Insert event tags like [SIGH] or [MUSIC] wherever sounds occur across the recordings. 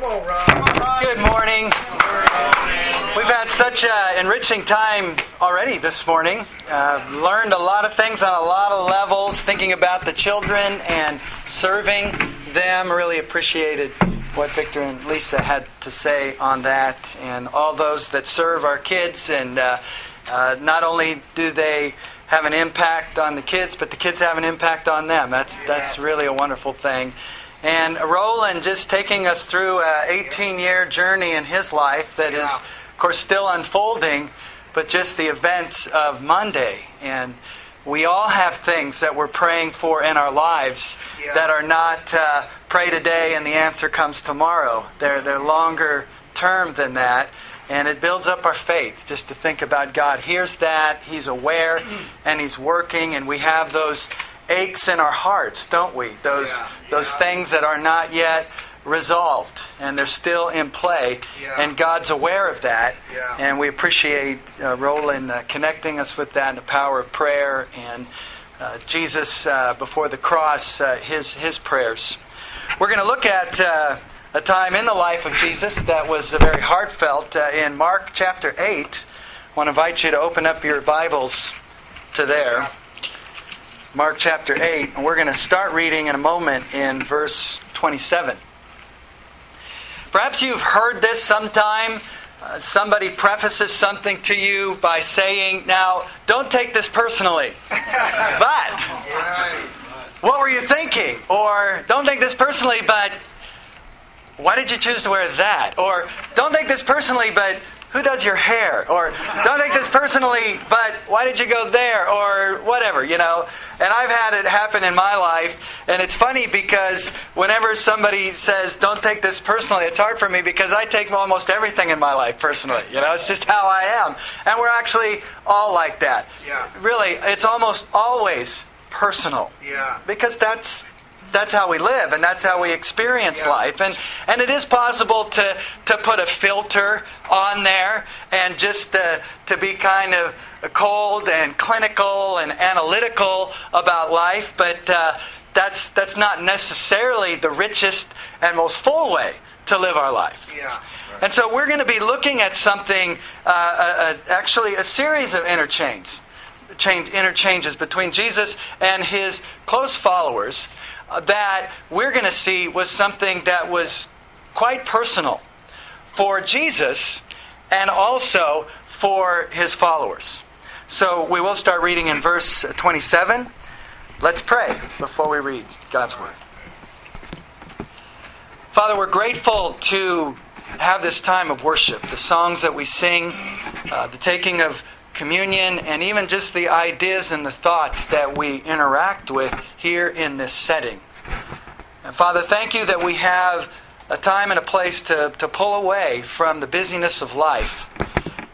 Come on, Ron. Good morning. We've had such an enriching time already this morning. Uh, learned a lot of things on a lot of levels, thinking about the children and serving them. Really appreciated what Victor and Lisa had to say on that, and all those that serve our kids. And uh, uh, not only do they have an impact on the kids, but the kids have an impact on them. That's that's really a wonderful thing. And Roland just taking us through an 18 year journey in his life that is, of course, still unfolding, but just the events of Monday. And we all have things that we're praying for in our lives Yeah. that are not uh, pray today and the answer comes tomorrow. They're, they're longer term than that. And it builds up our faith just to think about God hears that, He's aware, and He's working, and we have those aches in our hearts, don't we? Those, Yeah. those Yeah. things that are not yet resolved and they're still in play, Yeah. and God's aware of that. And we appreciate uh, Roland uh, connecting us with that and the power of prayer and uh, Jesus uh, before the cross, uh, his, his prayers. We're going to look at uh, a time in the life of Jesus that was uh, very heartfelt uh, in Mark chapter 8. I want to invite you to open up your Bibles to there. Mark chapter 8, and we're going to start reading in a moment in verse 27. Perhaps you've heard this sometime. Uh, somebody prefaces something to you by saying, Now, don't take this personally, [LAUGHS] but what were you thinking? Or don't take this personally, but why did you choose to wear that? Or don't take this personally, but who does your hair? Or don't take this personally, but why did you go there? Or whatever, you know. And I've had it happen in my life, and it's funny because whenever somebody says, don't take this personally, it's hard for me because I take almost everything in my life personally. You know, it's just how I am. And we're actually all like that. Yeah. Really, it's almost always personal Yeah. because that's that's how we live and that's how we experience Yeah. life and and it is possible to to put a filter on there and just to, to be kind of cold and clinical and analytical about life but uh, that's that's not necessarily the richest and most full way to live our life Yeah. and so we're going to be looking at something, uh, a, a, actually a series of interchange, change, interchanges between Jesus and his close followers that we're going to see was something that was quite personal for Jesus and also for his followers. So we will start reading in verse 27. Let's pray before we read God's Word. Father, we're grateful to have this time of worship, the songs that we sing, uh, the taking of communion, and even just the ideas and the thoughts that we interact with here in this setting. And Father, thank you that we have a time and a place to, to pull away from the busyness of life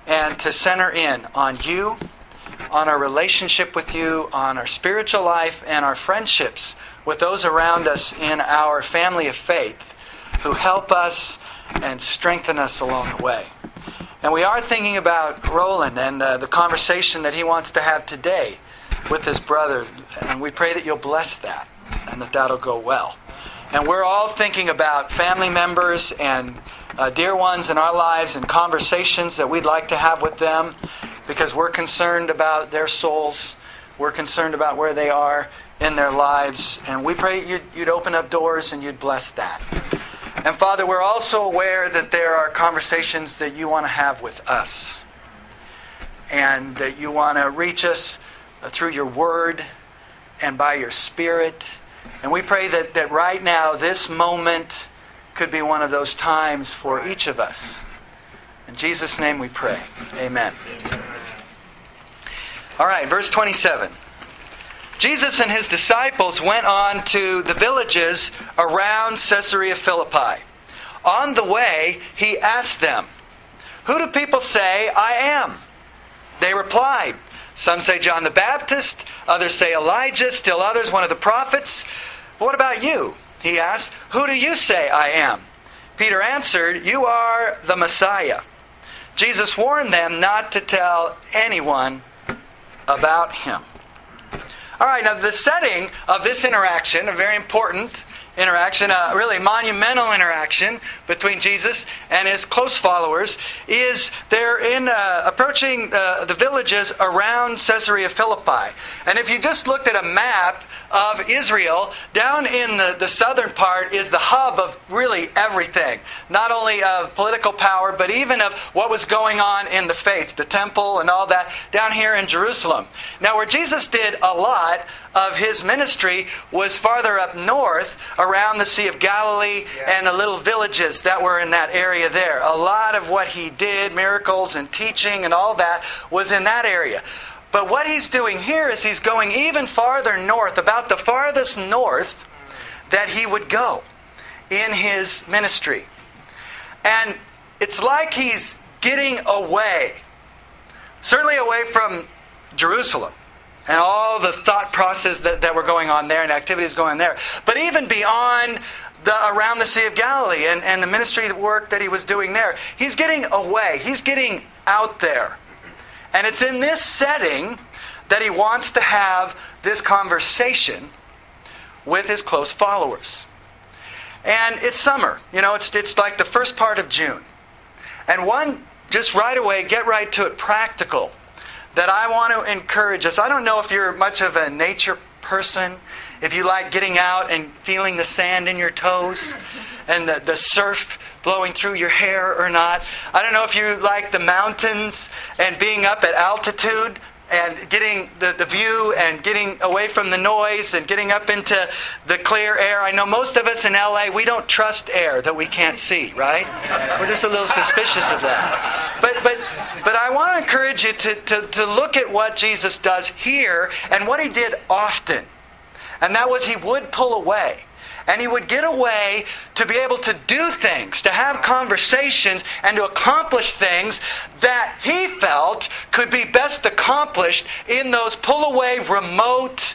and to center in on you, on our relationship with you, on our spiritual life, and our friendships with those around us in our family of faith who help us and strengthen us along the way. And we are thinking about Roland and uh, the conversation that he wants to have today with his brother. And we pray that you'll bless that and that that'll go well. And we're all thinking about family members and uh, dear ones in our lives and conversations that we'd like to have with them because we're concerned about their souls. We're concerned about where they are in their lives. And we pray you'd, you'd open up doors and you'd bless that. And Father, we're also aware that there are conversations that you want to have with us. And that you want to reach us through your word and by your spirit. And we pray that, that right now, this moment could be one of those times for each of us. In Jesus' name we pray. Amen. All right, verse 27. Jesus and his disciples went on to the villages around Caesarea Philippi. On the way, he asked them, Who do people say I am? They replied, Some say John the Baptist, others say Elijah, still others one of the prophets. What about you? He asked, Who do you say I am? Peter answered, You are the Messiah. Jesus warned them not to tell anyone about him. All right, now the setting of this interaction are very important interaction, a really monumental interaction between Jesus and his close followers, is they're in uh, approaching uh, the villages around Caesarea Philippi. And if you just looked at a map of Israel, down in the, the southern part is the hub of really everything. Not only of political power, but even of what was going on in the faith, the temple and all that, down here in Jerusalem. Now, where Jesus did a lot of his ministry was farther up north around the Sea of Galilee yeah. and the little villages that were in that area there. A lot of what he did, miracles and teaching and all that, was in that area. But what he's doing here is he's going even farther north, about the farthest north that he would go in his ministry. And it's like he's getting away, certainly away from Jerusalem and all the thought process that, that were going on there and activities going there. But even beyond the, around the Sea of Galilee and, and the ministry work that he was doing there, he's getting away. He's getting out there. And it's in this setting that he wants to have this conversation with his close followers. And it's summer. You know, it's, it's like the first part of June. And one, just right away, get right to it, practical that I want to encourage us. I don't know if you're much of a nature person, if you like getting out and feeling the sand in your toes and the, the surf blowing through your hair or not. I don't know if you like the mountains and being up at altitude and getting the, the view and getting away from the noise and getting up into the clear air. I know most of us in LA, we don't trust air that we can't see, right? We're just a little suspicious of that. But, but, but I want to encourage you to, to, to look at what Jesus does here and what he did often. And that was he would pull away and he would get away to be able to do things, to have conversations, and to accomplish things that he felt could be best accomplished in those pull away, remote,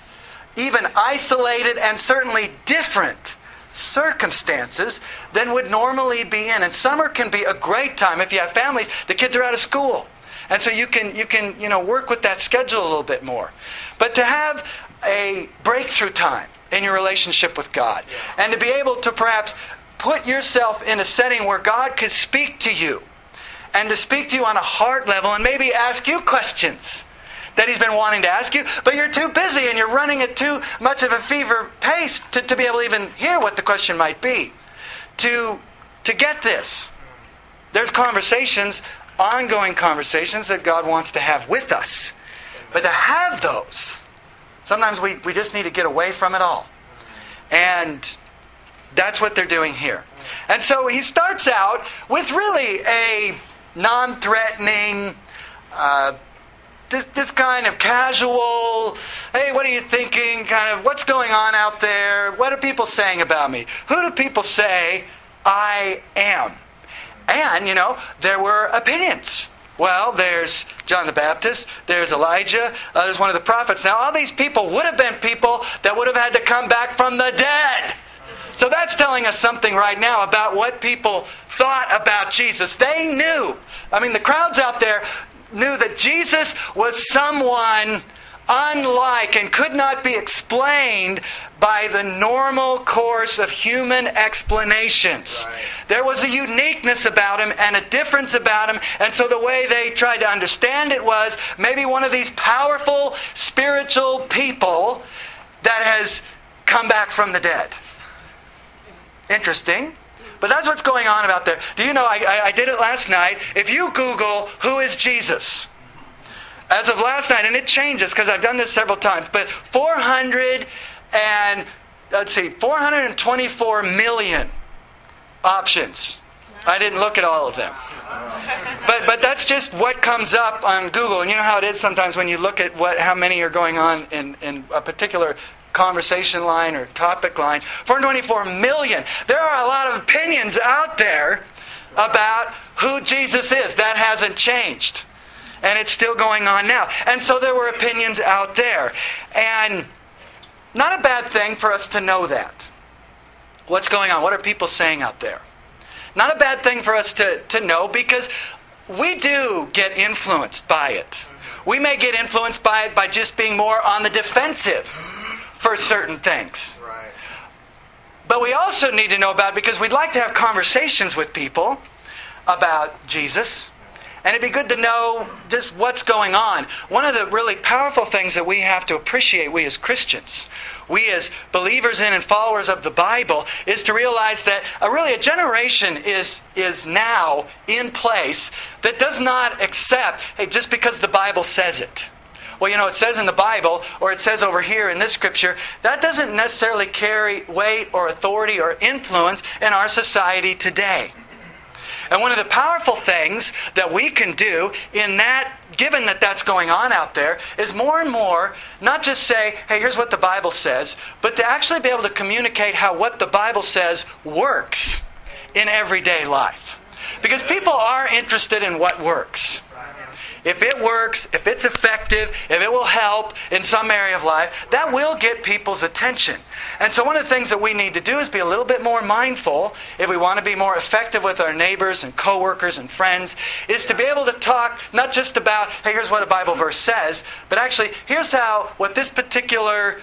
even isolated, and certainly different circumstances than would normally be in. And summer can be a great time if you have families, the kids are out of school. And so you can you can you know work with that schedule a little bit more. But to have a breakthrough time in your relationship with God. And to be able to perhaps put yourself in a setting where God could speak to you and to speak to you on a heart level and maybe ask you questions that He's been wanting to ask you, but you're too busy and you're running at too much of a fever pace to, to be able to even hear what the question might be. To, to get this, there's conversations, ongoing conversations that God wants to have with us. But to have those, Sometimes we, we just need to get away from it all. And that's what they're doing here. And so he starts out with really a non threatening, uh, just, just kind of casual, hey, what are you thinking? Kind of, what's going on out there? What are people saying about me? Who do people say I am? And, you know, there were opinions. Well, there's John the Baptist, there's Elijah, uh, there's one of the prophets. Now, all these people would have been people that would have had to come back from the dead. So that's telling us something right now about what people thought about Jesus. They knew. I mean, the crowds out there knew that Jesus was someone unlike and could not be explained by the normal course of human explanations. Right. There was a uniqueness about him and a difference about him, and so the way they tried to understand it was maybe one of these powerful spiritual people that has come back from the dead. Interesting. But that's what's going on about there. Do you know, I, I did it last night. If you Google, who is Jesus? As of last night, and it changes because I've done this several times, but 400 and let's see, 424 million options. I didn't look at all of them. But but that's just what comes up on Google. And you know how it is sometimes when you look at what how many are going on in, in a particular conversation line or topic line. 424 million. There are a lot of opinions out there about who Jesus is. That hasn't changed. And it's still going on now. And so there were opinions out there. And not a bad thing for us to know that. What's going on? What are people saying out there? Not a bad thing for us to, to know because we do get influenced by it. We may get influenced by it by just being more on the defensive for certain things. Right. but we also need to know about because we'd like to have conversations with people about Jesus. And it'd be good to know just what's going on. One of the really powerful things that we have to appreciate, we as Christians, we as believers in and followers of the Bible, is to realize that a, really a generation is, is now in place that does not accept, hey, just because the Bible says it. Well, you know, it says in the Bible, or it says over here in this scripture, that doesn't necessarily carry weight or authority or influence in our society today. And one of the powerful things that we can do in that, given that that's going on out there, is more and more not just say, hey, here's what the Bible says, but to actually be able to communicate how what the Bible says works in everyday life. Because people are interested in what works if it works, if it's effective, if it will help in some area of life, that will get people's attention. And so, one of the things that we need to do is be a little bit more mindful if we want to be more effective with our neighbors and coworkers and friends, is to be able to talk not just about, hey, here's what a Bible verse says, but actually, here's how what this particular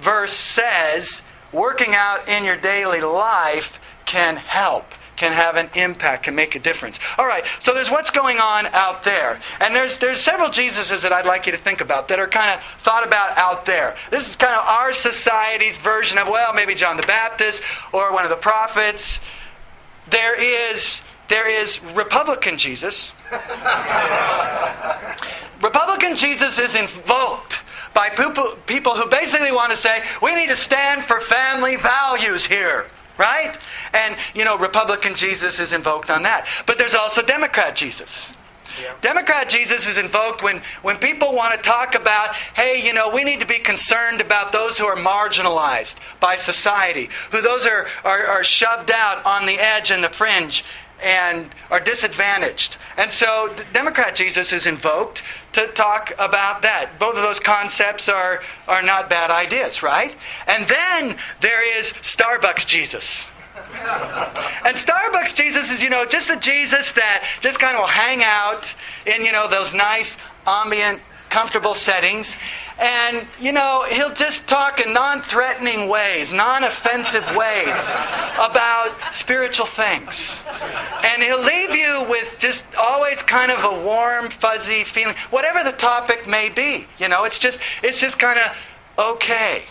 verse says working out in your daily life can help can have an impact, can make a difference. All right, so there's what's going on out there. And there's, there's several Jesuses that I'd like you to think about that are kind of thought about out there. This is kind of our society's version of, well, maybe John the Baptist or one of the prophets. There is, there is Republican Jesus. Republican Jesus is invoked by people, people who basically want to say, we need to stand for family values here right? And, you know, Republican Jesus is invoked on that. But there's also Democrat Jesus. Yeah. Democrat Jesus is invoked when, when people want to talk about, hey, you know, we need to be concerned about those who are marginalized by society, who those are, are, are shoved out on the edge and the fringe and are disadvantaged. And so Democrat Jesus is invoked to talk about that. Both of those concepts are, are not bad ideas, right? And then there is Starbucks Jesus. [LAUGHS] and Starbucks Jesus is, you know, just the Jesus that just kind of will hang out in, you know, those nice ambient, comfortable settings. And, you know, he'll just talk in non threatening ways, non offensive ways about spiritual things. And he'll leave you with just always kind of a warm, fuzzy feeling, whatever the topic may be. You know, it's just, it's just kind of okay,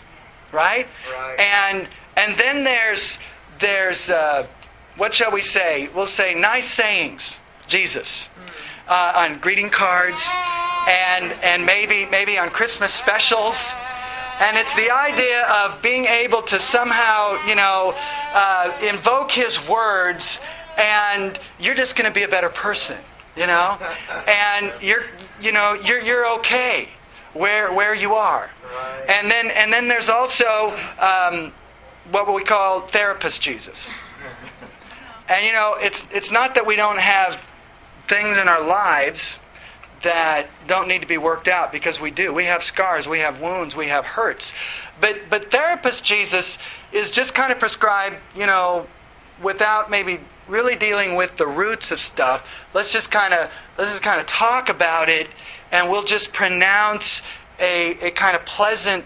right? right? And, and then there's, there's uh, what shall we say? We'll say nice sayings, Jesus, uh, on greeting cards and, and maybe, maybe on Christmas specials. And it's the idea of being able to somehow, you know, uh, invoke his words, and you're just going to be a better person, you know, [LAUGHS] and you're, you know, you're, you're okay where, where you are. Right. And then, and then there's also um, what we call therapist Jesus. [LAUGHS] And you know, it's, it's not that we don't have things in our lives that don't need to be worked out because we do. We have scars, we have wounds, we have hurts. But but therapist Jesus is just kind of prescribed, you know, without maybe really dealing with the roots of stuff. Let's just kind of let's just kind of talk about it and we'll just pronounce a, a kind of pleasant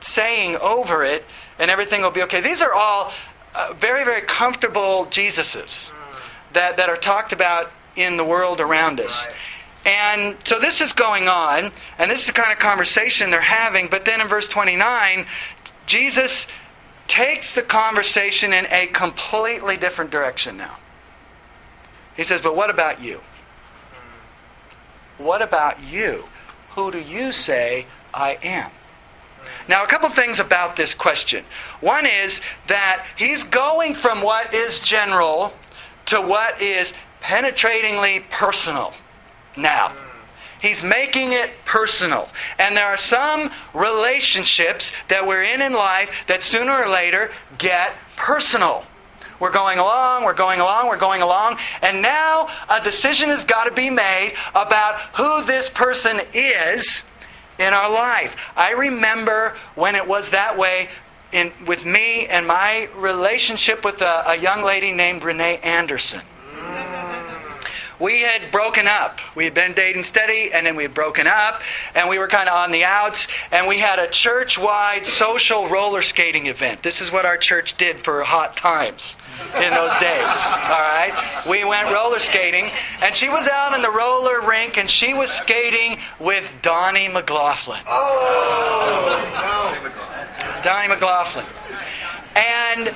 saying over it and everything will be okay. These are all uh, very, very comfortable Jesuses that, that are talked about in the world around us. Right. And so this is going on, and this is the kind of conversation they're having. But then in verse 29, Jesus takes the conversation in a completely different direction now. He says, But what about you? What about you? Who do you say I am? Now, a couple things about this question. One is that he's going from what is general to what is penetratingly personal now. He's making it personal. And there are some relationships that we're in in life that sooner or later get personal. We're going along, we're going along, we're going along, and now a decision has got to be made about who this person is in our life. I remember when it was that way in, with me and my relationship with a, a young lady named Renee Anderson we had broken up. We had been dating steady, and then we had broken up, and we were kind of on the outs, and we had a church wide social roller skating event. This is what our church did for hot times in those days. All right? We went roller skating, and she was out in the roller rink, and she was skating with Donnie McLaughlin. Oh, no. Donnie McLaughlin. And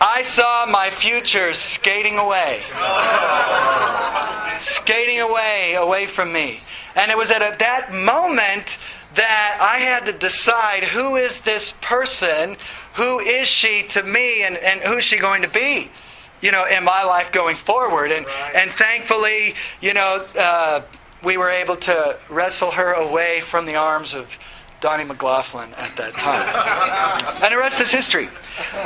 I saw my future skating away. skating away, away from me. And it was at that moment that I had to decide who is this person? Who is she to me? And, and who's she going to be? You know, in my life going forward. And, right. and thankfully, you know, uh, we were able to wrestle her away from the arms of Donnie McLaughlin at that time. and the rest is history.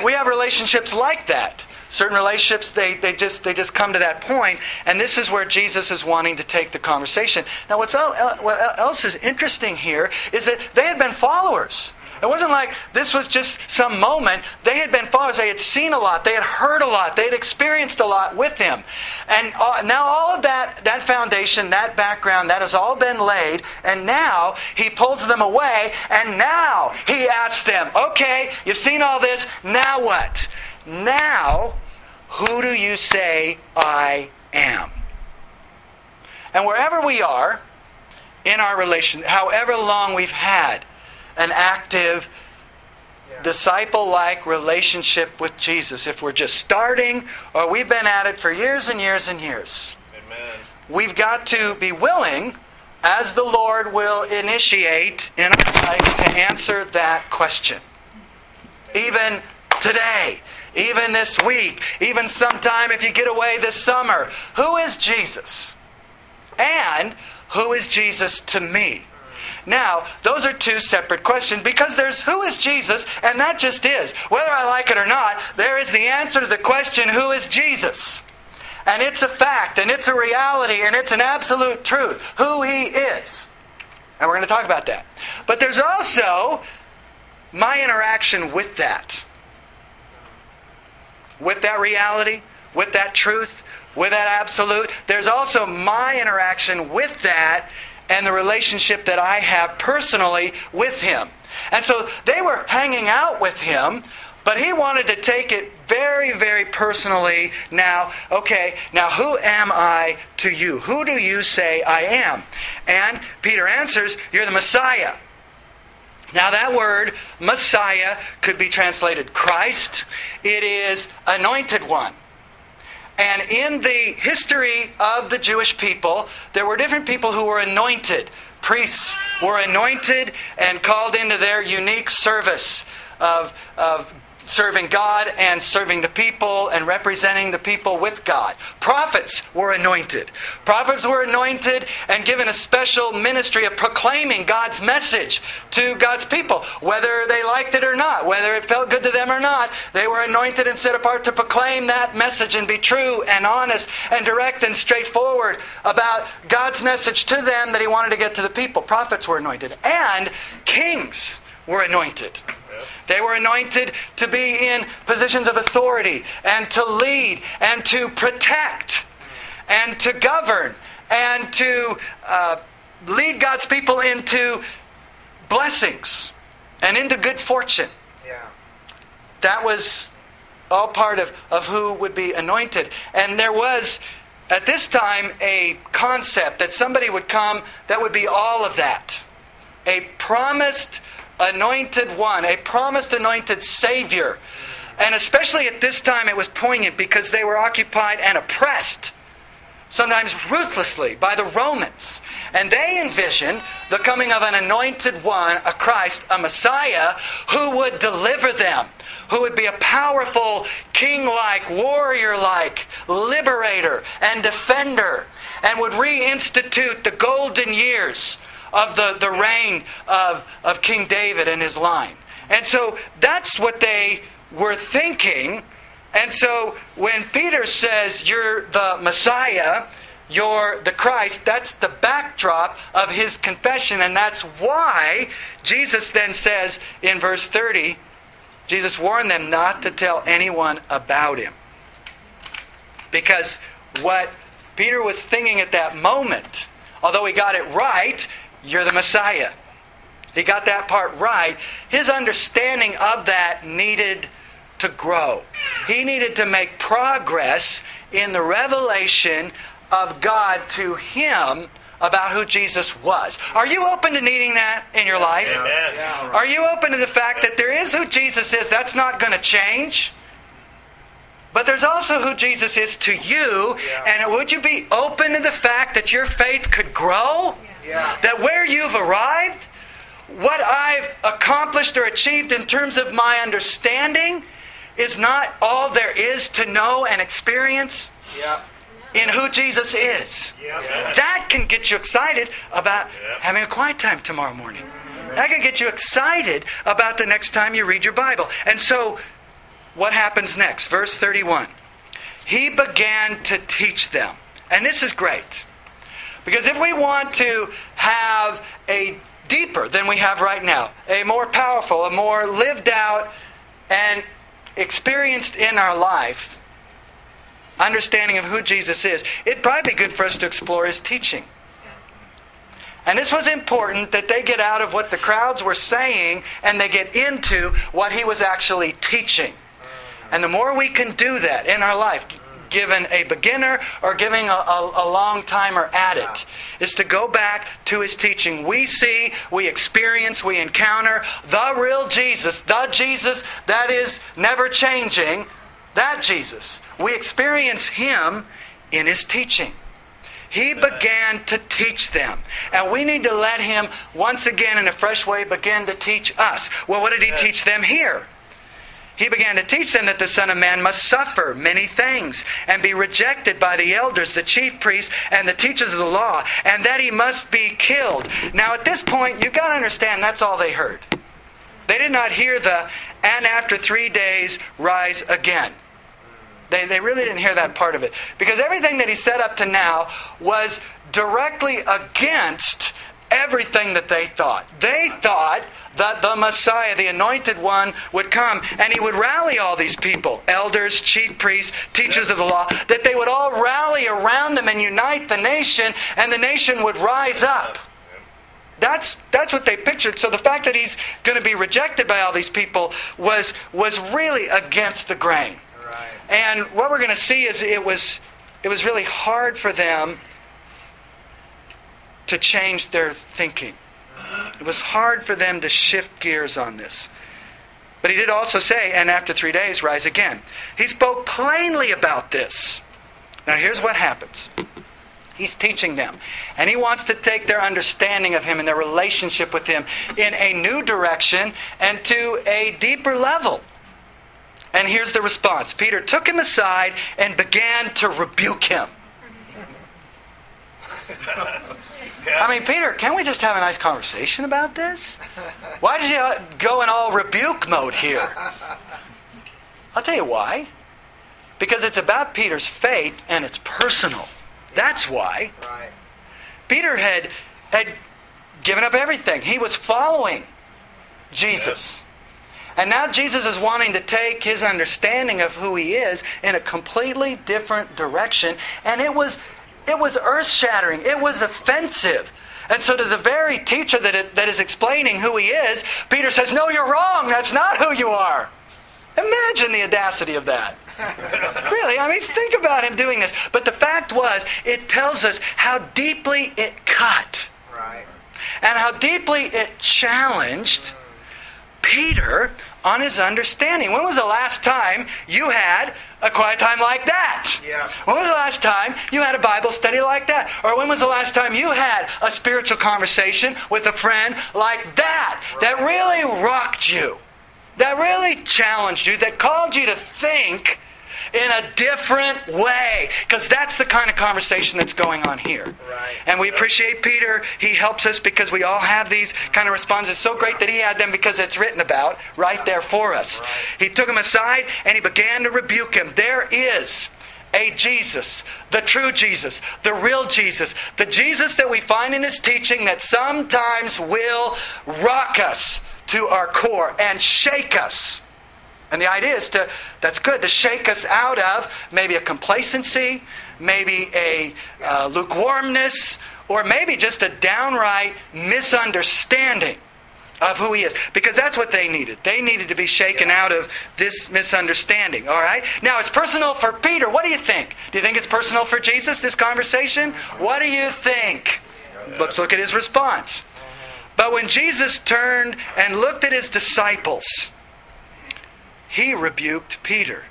We have relationships like that. Certain relationships, they, they, just, they just come to that point, and this is where Jesus is wanting to take the conversation. Now, what's el- what else is interesting here is that they had been followers. It wasn't like this was just some moment. They had been followers. They had seen a lot. They had heard a lot. They had experienced a lot with him. And now all of that, that foundation, that background, that has all been laid. And now he pulls them away. And now he asks them, okay, you've seen all this. Now what? Now, who do you say I am? And wherever we are in our relation, however long we've had, an active, yeah. disciple like relationship with Jesus. If we're just starting or we've been at it for years and years and years, Amen. we've got to be willing, as the Lord will initiate in our life, to answer that question. Even today, even this week, even sometime if you get away this summer. Who is Jesus? And who is Jesus to me? Now, those are two separate questions because there's who is Jesus, and that just is. Whether I like it or not, there is the answer to the question, who is Jesus? And it's a fact, and it's a reality, and it's an absolute truth, who he is. And we're going to talk about that. But there's also my interaction with that. With that reality, with that truth, with that absolute. There's also my interaction with that and the relationship that I have personally with him. And so they were hanging out with him, but he wanted to take it very, very personally now. Okay, now who am I to you? Who do you say I am? And Peter answers, You're the Messiah. Now, that word, Messiah, could be translated Christ. It is anointed one. And in the history of the Jewish people, there were different people who were anointed. Priests were anointed and called into their unique service of, of serving God and serving the people and representing the people with God. Prophets were anointed. Prophets were anointed and given a special ministry of proclaiming God's message to God's people, whether they liked it or not, whether it felt good to them or not. They were anointed and set apart to proclaim that message and be true and honest and direct and straightforward about God's message to them that He wanted to get to the people. Prophets were anointed. And kings were anointed. They were anointed to be in positions of authority and to lead and to protect and to govern and to uh, lead God's people into blessings and into good fortune. Yeah. That was all part of, of who would be anointed. And there was, at this time, a concept that somebody would come that would be all of that. A promised anointed one, a promised anointed Savior. And especially at this time, it was poignant because they were occupied and oppressed, sometimes ruthlessly, by the Romans. And they envisioned the coming of an anointed one, a Christ, a Messiah, who would deliver them, who would be a powerful, king like, warrior like, liberator and defender, and would reinstitute the golden years of the, the reign of, of King David and his line. And so that's what they were thinking. And so when Peter says, You're the Messiah, you're the Christ, that's the backdrop of his confession. And that's why Jesus then says in verse 30, Jesus warned them not to tell anyone about him. Because what Peter was thinking at that moment, although he got it right, you're the Messiah. He got that part right. His understanding of that needed to grow. He needed to make progress in the revelation of God to him about who Jesus was. Are you open to needing that in your life? Amen. Are you open to the fact that there is who Jesus is? That's not going to change. But there's also who Jesus is to you. Yeah. And would you be open to the fact that your faith could grow? Yeah. That where you've arrived, what I've accomplished or achieved in terms of my understanding, is not all there is to know and experience Yeah. in who Jesus is. Yeah. That can get you excited about Yep. having a quiet time tomorrow morning. That can get you excited about the next time you read your Bible. And so, what happens next? Verse 31. He began to teach them. And this is great. Because if we want to have a deeper than we have right now, a more powerful, a more lived out, and experienced in our life understanding of who Jesus is, it'd probably be good for us to explore his teaching. And this was important that they get out of what the crowds were saying and they get into what he was actually teaching. And the more we can do that in our life, given a beginner or giving a, a, a long timer at it, is to go back to his teaching. We see, we experience, we encounter the real Jesus, the Jesus that is never changing, that Jesus. We experience him in his teaching. He began to teach them. And we need to let him once again in a fresh way begin to teach us. Well, what did he teach them here? He began to teach them that the Son of Man must suffer many things and be rejected by the elders, the chief priests, and the teachers of the law, and that he must be killed. Now, at this point, you've got to understand that's all they heard. They did not hear the, and after three days, rise again. They, they really didn't hear that part of it. Because everything that he said up to now was directly against everything that they thought. They thought that the Messiah, the anointed one, would come and he would rally all these people elders, chief priests, teachers of the law that they would all rally around them and unite the nation, and the nation would rise up. That's, that's what they pictured. So the fact that he's going to be rejected by all these people was, was really against the grain. Right. And what we're going to see is it was, it was really hard for them to change their thinking. It was hard for them to shift gears on this. But he did also say, and after three days, rise again. He spoke plainly about this. Now, here's what happens He's teaching them. And he wants to take their understanding of him and their relationship with him in a new direction and to a deeper level. And here's the response Peter took him aside and began to rebuke him. [LAUGHS] I mean, Peter, can't we just have a nice conversation about this? [LAUGHS] Why did you uh, go in all rebuke mode here? I'll tell you why. Because it's about Peter's faith and it's personal. That's why. Right. Peter had, had given up everything. He was following Jesus. And now Jesus is wanting to take his understanding of who he is in a completely different direction. And it was, it was earth shattering, it was offensive. And so, to the very teacher that, it, that is explaining who he is, Peter says, No, you're wrong. That's not who you are. Imagine the audacity of that. [LAUGHS] really, I mean, think about him doing this. But the fact was, it tells us how deeply it cut Right. and how deeply it challenged Peter on his understanding. When was the last time you had a quiet time like that? Yeah. When was the last time you had a Bible study like that? Or when was the last time you had a spiritual conversation with a friend like that? That really rocked you. That really challenged you, that called you to think in a different way. Because that's the kind of conversation that's going on here. Right. And we appreciate Peter. He helps us because we all have these kind of responses. It's so great that he had them because it's written about right there for us. Right. He took him aside and he began to rebuke him. There is a Jesus, the true Jesus, the real Jesus, the Jesus that we find in his teaching that sometimes will rock us to our core and shake us. And the idea is to, that's good, to shake us out of maybe a complacency, maybe a uh, lukewarmness, or maybe just a downright misunderstanding of who he is. Because that's what they needed. They needed to be shaken out of this misunderstanding. All right? Now, it's personal for Peter. What do you think? Do you think it's personal for Jesus, this conversation? What do you think? Let's look at his response. But when Jesus turned and looked at his disciples, he rebuked Peter.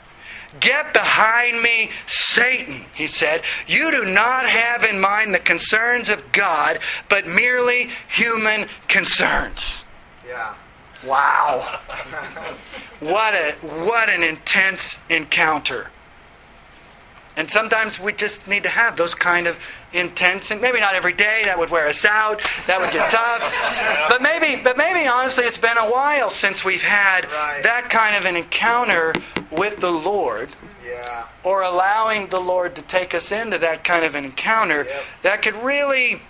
Get behind me, Satan, he said. You do not have in mind the concerns of God, but merely human concerns. Yeah. Wow. [LAUGHS] what a what an intense encounter. And sometimes we just need to have those kind of intense and maybe not every day that would wear us out that would get tough [LAUGHS] but maybe but maybe honestly it's been a while since we've had Right. that kind of an encounter with the lord Yeah. or allowing the lord to take us into that kind of an encounter Yep. that could really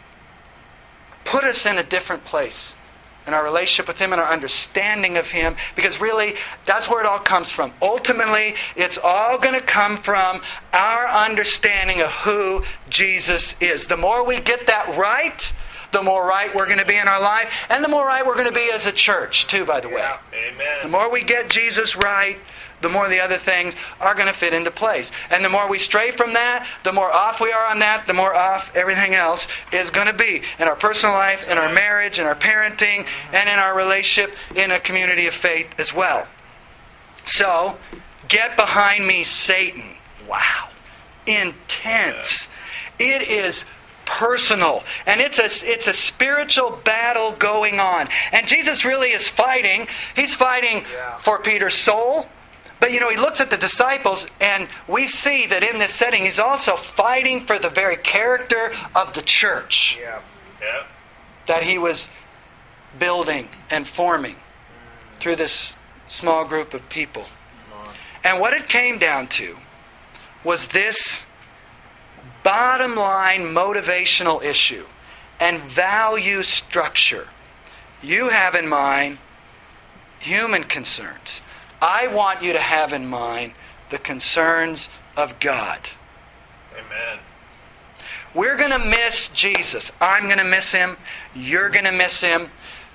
put us in a different place in our relationship with Him and our understanding of Him, because really, that's where it all comes from. Ultimately, it's all going to come from our understanding of who Jesus is. The more we get that right, the more right we're going to be in our life, and the more right we're going to be as a church, too, by the way. Yeah. The more we get Jesus right, the more the other things are going to fit into place. And the more we stray from that, the more off we are on that, the more off everything else is going to be in our personal life, in our marriage, in our parenting, and in our relationship in a community of faith as well. So, get behind me, Satan. Wow. Intense. It is personal and it's a it's a spiritual battle going on and jesus really is fighting he's fighting Yeah. for peter's soul but you know he looks at the disciples and we see that in this setting he's also fighting for the very character of the church Yeah. Yeah. that he was building and forming through this small group of people. And what it came down to was this bottom line motivational issue and value structure. You have in mind human concerns. I want you to have in mind the concerns of God. Amen. We're going to miss Jesus. I'm going to miss him. You're going to miss him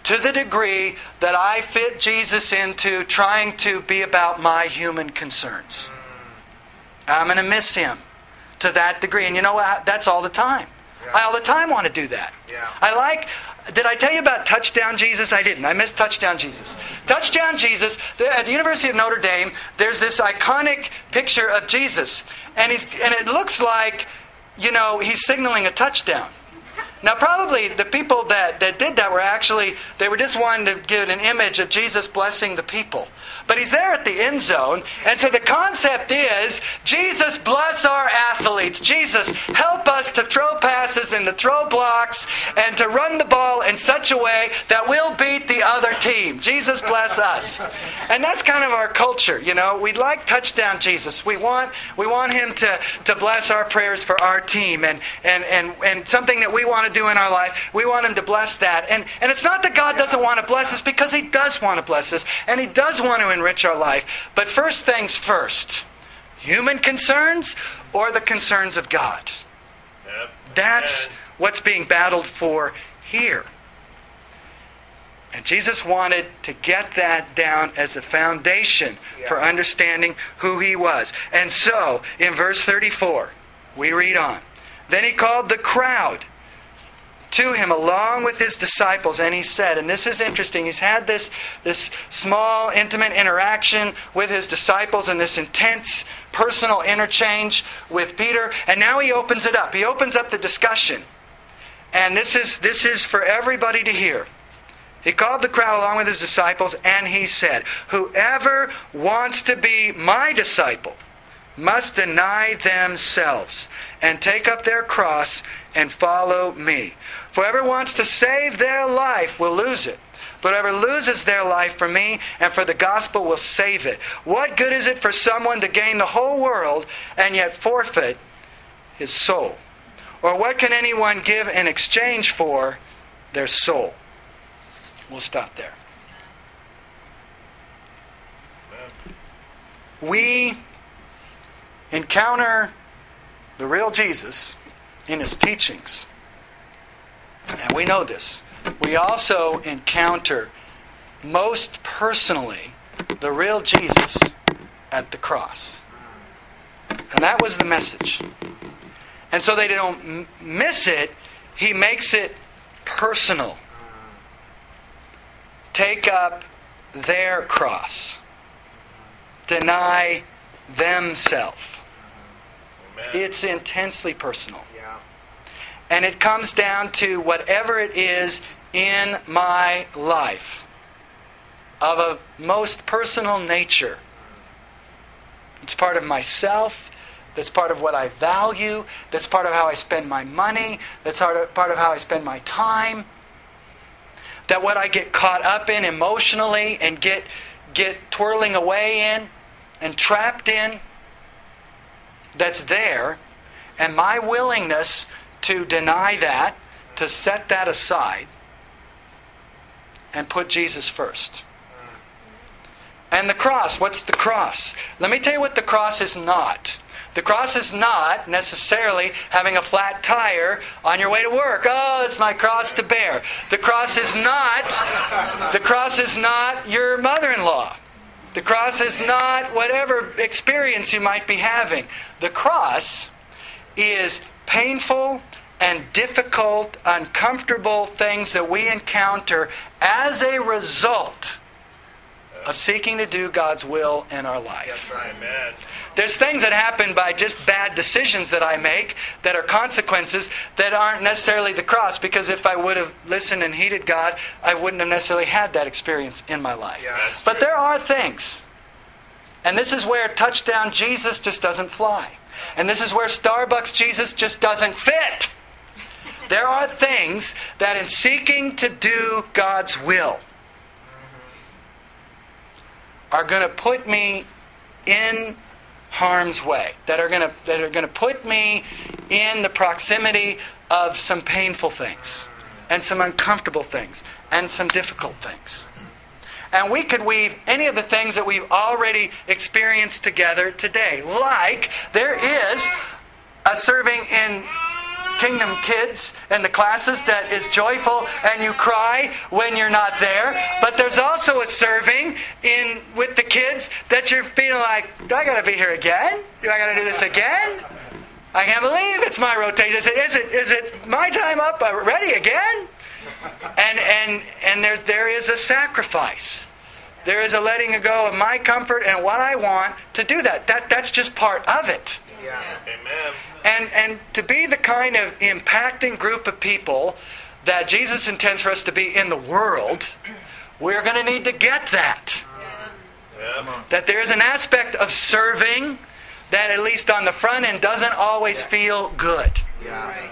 to the degree that I fit Jesus into trying to be about my human concerns. I'm going to miss him to that degree. And you know what? That's all the time. I all the time want to do that. Yeah. I like. Did I tell you about Touchdown Jesus? I didn't. I missed Touchdown Jesus. Touchdown Jesus. At the University of Notre Dame, there's this iconic picture of Jesus, and he's and it looks like, you know, he's signaling a touchdown. Now, probably the people that, that did that were actually, they were just wanting to give an image of Jesus blessing the people. But he's there at the end zone, and so the concept is Jesus bless our athletes. Jesus help us to throw passes and to throw blocks and to run the ball in such a way that we'll beat the other team. Jesus bless us. And that's kind of our culture, you know. We like touchdown Jesus. We want we want him to, to bless our prayers for our team and, and, and, and something that we want to do in our life. We want him to bless that. And and it's not that God doesn't want to bless us because he does want to bless us and he does want to enrich our life. But first things first. Human concerns or the concerns of God? Yep. That's what's being battled for here. And Jesus wanted to get that down as a foundation for understanding who he was. And so, in verse 34, we read on. Then he called the crowd to him along with his disciples and he said and this is interesting he's had this this small intimate interaction with his disciples and this intense personal interchange with Peter and now he opens it up he opens up the discussion and this is this is for everybody to hear he called the crowd along with his disciples and he said whoever wants to be my disciple must deny themselves and take up their cross and follow me. Whoever wants to save their life will lose it. But whoever loses their life for me and for the gospel will save it. What good is it for someone to gain the whole world and yet forfeit his soul? Or what can anyone give in exchange for their soul? We'll stop there. We encounter the real Jesus, in his teachings, and we know this, we also encounter most personally the real Jesus at the cross. And that was the message. And so they don't m- miss it, he makes it personal. Take up their cross, deny themselves. It's intensely personal. And it comes down to whatever it is in my life of a most personal nature. It's part of myself. That's part of what I value. That's part of how I spend my money. That's part of how I spend my time. That what I get caught up in emotionally and get, get twirling away in and trapped in, that's there. And my willingness to deny that, to set that aside, and put Jesus first. And the cross, what's the cross? Let me tell you what the cross is not. The cross is not necessarily having a flat tire on your way to work. Oh, it's my cross to bear. The cross is not the cross is not your mother-in-law. The cross is not whatever experience you might be having. The cross is painful and difficult, uncomfortable things that we encounter as a result of seeking to do God's will in our life. That's right. There's things that happen by just bad decisions that I make that are consequences that aren't necessarily the cross because if I would have listened and heeded God, I wouldn't have necessarily had that experience in my life. Yeah. But there are things. And this is where touchdown Jesus just doesn't fly. And this is where Starbucks Jesus just doesn't fit. There are things that in seeking to do God's will are going to put me in harm's way, that are going to that are going to put me in the proximity of some painful things and some uncomfortable things and some difficult things. And we could weave any of the things that we've already experienced together today. Like there is a serving in Kingdom Kids and the classes that is joyful and you cry when you're not there. But there's also a serving in with the kids that you're feeling like, do I got to be here again? Do I got to do this again? I can't believe it's my rotation. Is it, is it, is it my time up uh, already again? And, and, and there, there is a sacrifice. There is a letting go of my comfort and what I want to do that. that that's just part of it. Yeah. Amen. And, and to be the kind of impacting group of people that Jesus intends for us to be in the world, we're going to need to get that. Yeah. That there is an aspect of serving that, at least on the front end, doesn't always feel good. Yeah. Right.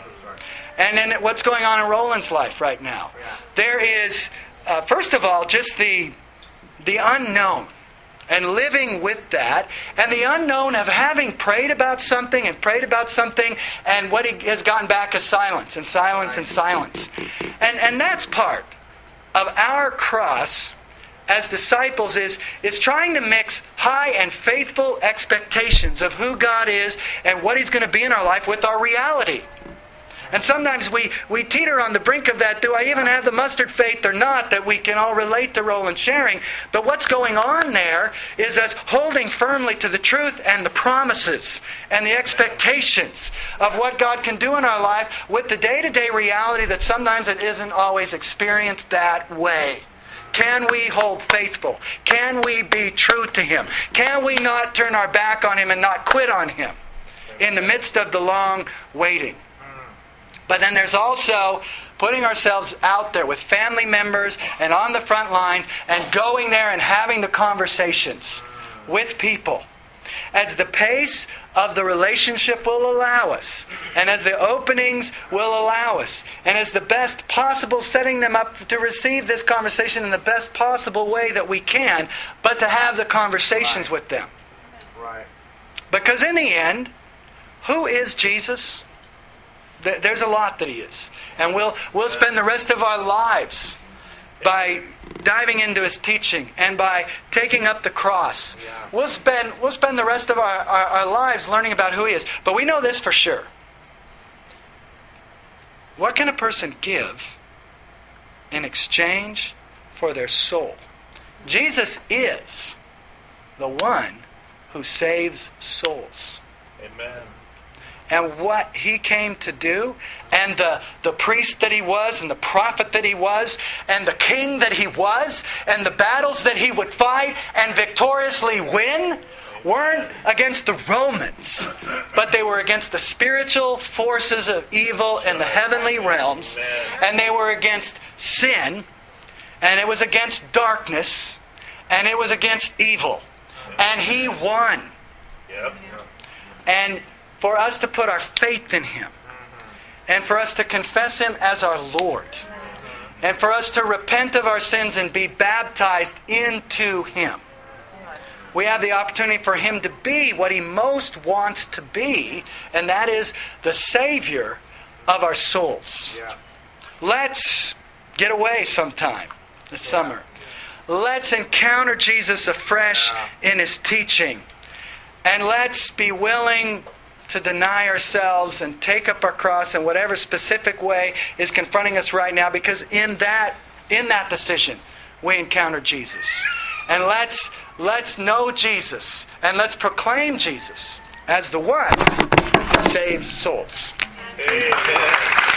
And then what's going on in Roland's life right now? There is, uh, first of all, just the, the unknown and living with that, and the unknown of having prayed about something and prayed about something, and what he has gotten back is silence and silence and silence. And, and that's part of our cross as disciples is, is trying to mix high and faithful expectations of who God is and what He's going to be in our life with our reality. And sometimes we, we teeter on the brink of that. Do I even have the mustard faith or not that we can all relate to Roland sharing? But what's going on there is us holding firmly to the truth and the promises and the expectations of what God can do in our life with the day to day reality that sometimes it isn't always experienced that way. Can we hold faithful? Can we be true to Him? Can we not turn our back on Him and not quit on Him in the midst of the long waiting? But then there's also putting ourselves out there with family members and on the front lines and going there and having the conversations with people as the pace of the relationship will allow us, and as the openings will allow us, and as the best possible setting them up to receive this conversation in the best possible way that we can, but to have the conversations with them. Right. Because in the end, who is Jesus? Th- There's a lot that he is. And we'll, we'll spend the rest of our lives by diving into his teaching and by taking up the cross. Yeah. We'll spend we'll spend the rest of our, our, our lives learning about who he is. But we know this for sure. What can a person give in exchange for their soul? Jesus is the one who saves souls. Amen. And what he came to do, and the, the priest that he was, and the prophet that he was, and the king that he was, and the battles that he would fight and victoriously win weren't against the Romans, but they were against the spiritual forces of evil in the heavenly realms, and they were against sin, and it was against darkness, and it was against evil. And he won. And for us to put our faith in Him, and for us to confess Him as our Lord, and for us to repent of our sins and be baptized into Him, we have the opportunity for Him to be what He most wants to be, and that is the Savior of our souls. Yeah. Let's get away sometime this summer. Let's encounter Jesus afresh in his teaching. And let's be willing to deny ourselves and take up our cross in whatever specific way is confronting us right now because in that in that decision we encounter Jesus. And let's let's know Jesus and let's proclaim Jesus as the one who saves souls. Amen.